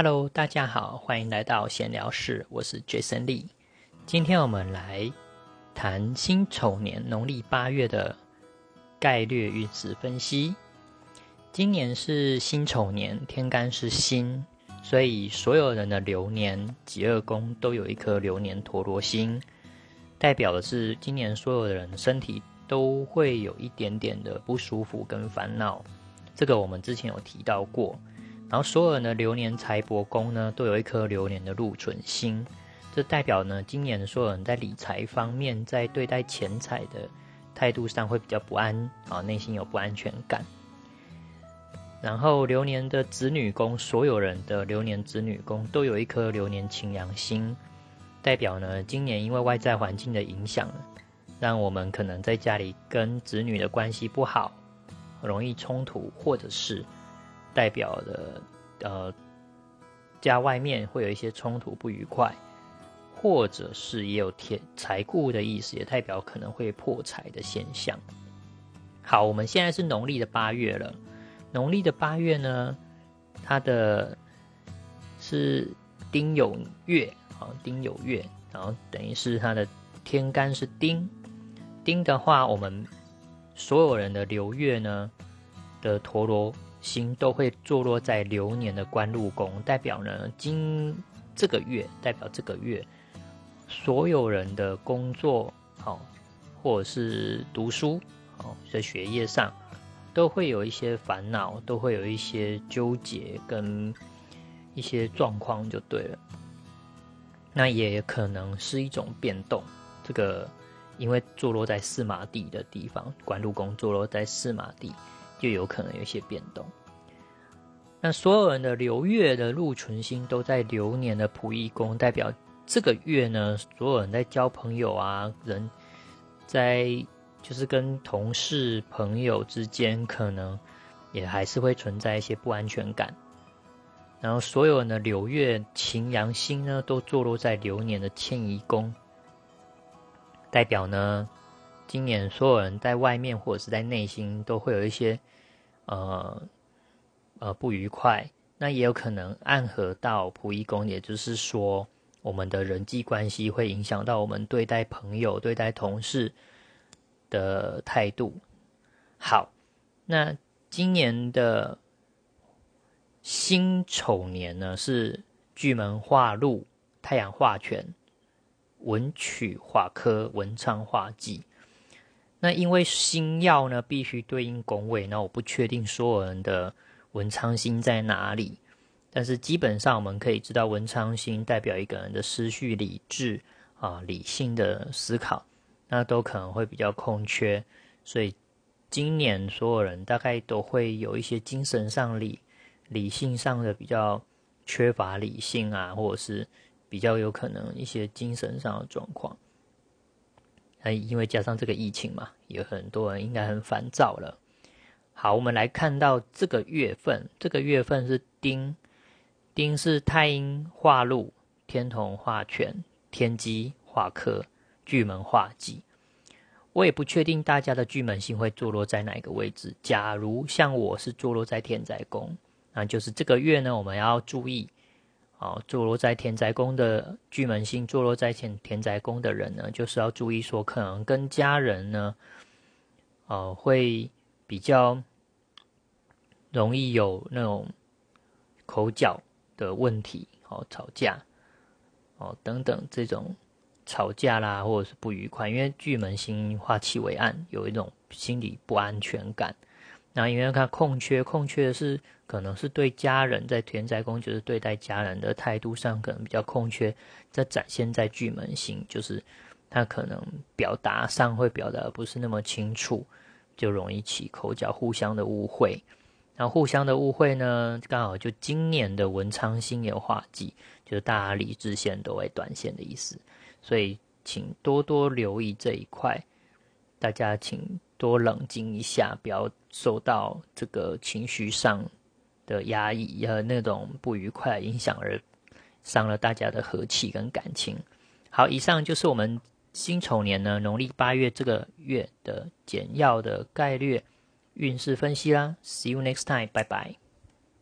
Hello，大家好，欢迎来到闲聊室，我是 Jason Lee。今天我们来谈辛丑年农历八月的概略运势分析。今年是辛丑年，天干是辛，所以所有人的流年己二宫都有一颗流年陀螺星，代表的是今年所有的人身体都会有一点点的不舒服跟烦恼。这个我们之前有提到过。然后所有人的流年财帛宫呢，都有一颗流年的禄存星，这代表呢，今年所有人在理财方面，在对待钱财的态度上会比较不安啊，内心有不安全感。然后流年的子女宫，所有人的流年子女宫都有一颗流年擎羊星，代表呢，今年因为外在环境的影响，让我们可能在家里跟子女的关系不好，容易冲突，或者是。代表的呃家外面会有一些冲突不愉快，或者是也有天财库的意思，也代表可能会破财的现象。好，我们现在是农历的八月了，农历的八月呢，它的是丁酉月啊，丁酉月，然后等于是它的天干是丁，丁的话，我们所有人的流月呢的陀螺。星都会坐落在流年的官禄宫，代表呢，今这个月代表这个月所有人的工作好，或者是读书好，在学业上都会有一些烦恼，都会有一些纠结跟一些状况就对了。那也可能是一种变动，这个因为坐落在四马地的地方，官禄宫坐落在四马地。就有可能有一些变动。那所有人的流月的禄存星都在流年的仆役宫，代表这个月呢，所有人在交朋友啊，人在就是跟同事朋友之间，可能也还是会存在一些不安全感。然后所有人的流月擎羊星呢，都坐落在流年的迁移宫，代表呢。今年所有人在外面或者是在内心都会有一些，呃呃不愉快，那也有可能暗合到仆役宫，也就是说，我们的人际关系会影响到我们对待朋友、对待同事的态度。好，那今年的辛丑年呢，是巨门化禄、太阳化权、文曲化科、文昌化忌。那因为星耀呢，必须对应宫位，那我不确定所有人的文昌星在哪里，但是基本上我们可以知道，文昌星代表一个人的思绪理智啊，理性的思考，那都可能会比较空缺，所以今年所有人大概都会有一些精神上理理性上的比较缺乏理性啊，或者是比较有可能一些精神上的状况。哎，因为加上这个疫情嘛，有很多人应该很烦躁了。好，我们来看到这个月份，这个月份是丁，丁是太阴化禄，天同化权，天机化科，巨门化忌。我也不确定大家的巨门星会坐落在哪个位置。假如像我是坐落在天宅宫，那就是这个月呢，我们要注意。哦，坐落在田宅宫的巨门星，坐落在田田宅宫的人呢，就是要注意说，可能跟家人呢，呃，会比较容易有那种口角的问题，哦，吵架，哦，等等这种吵架啦，或者是不愉快，因为巨门星化气为暗，有一种心理不安全感。那因为看空缺，空缺是可能是对家人在田宅宫，就是对待家人的态度上可能比较空缺，在展现在巨门星，就是他可能表达上会表达不是那么清楚，就容易起口角，互相的误会。然后互相的误会呢，刚好就今年的文昌星有化忌，就是大家理智线都会断线的意思，所以请多多留意这一块，大家请。多冷静一下，不要受到这个情绪上的压抑和那种不愉快影响而伤了大家的和气跟感情。好，以上就是我们辛丑年呢农历八月这个月的简要的概略运势分析啦。See you next time，拜拜。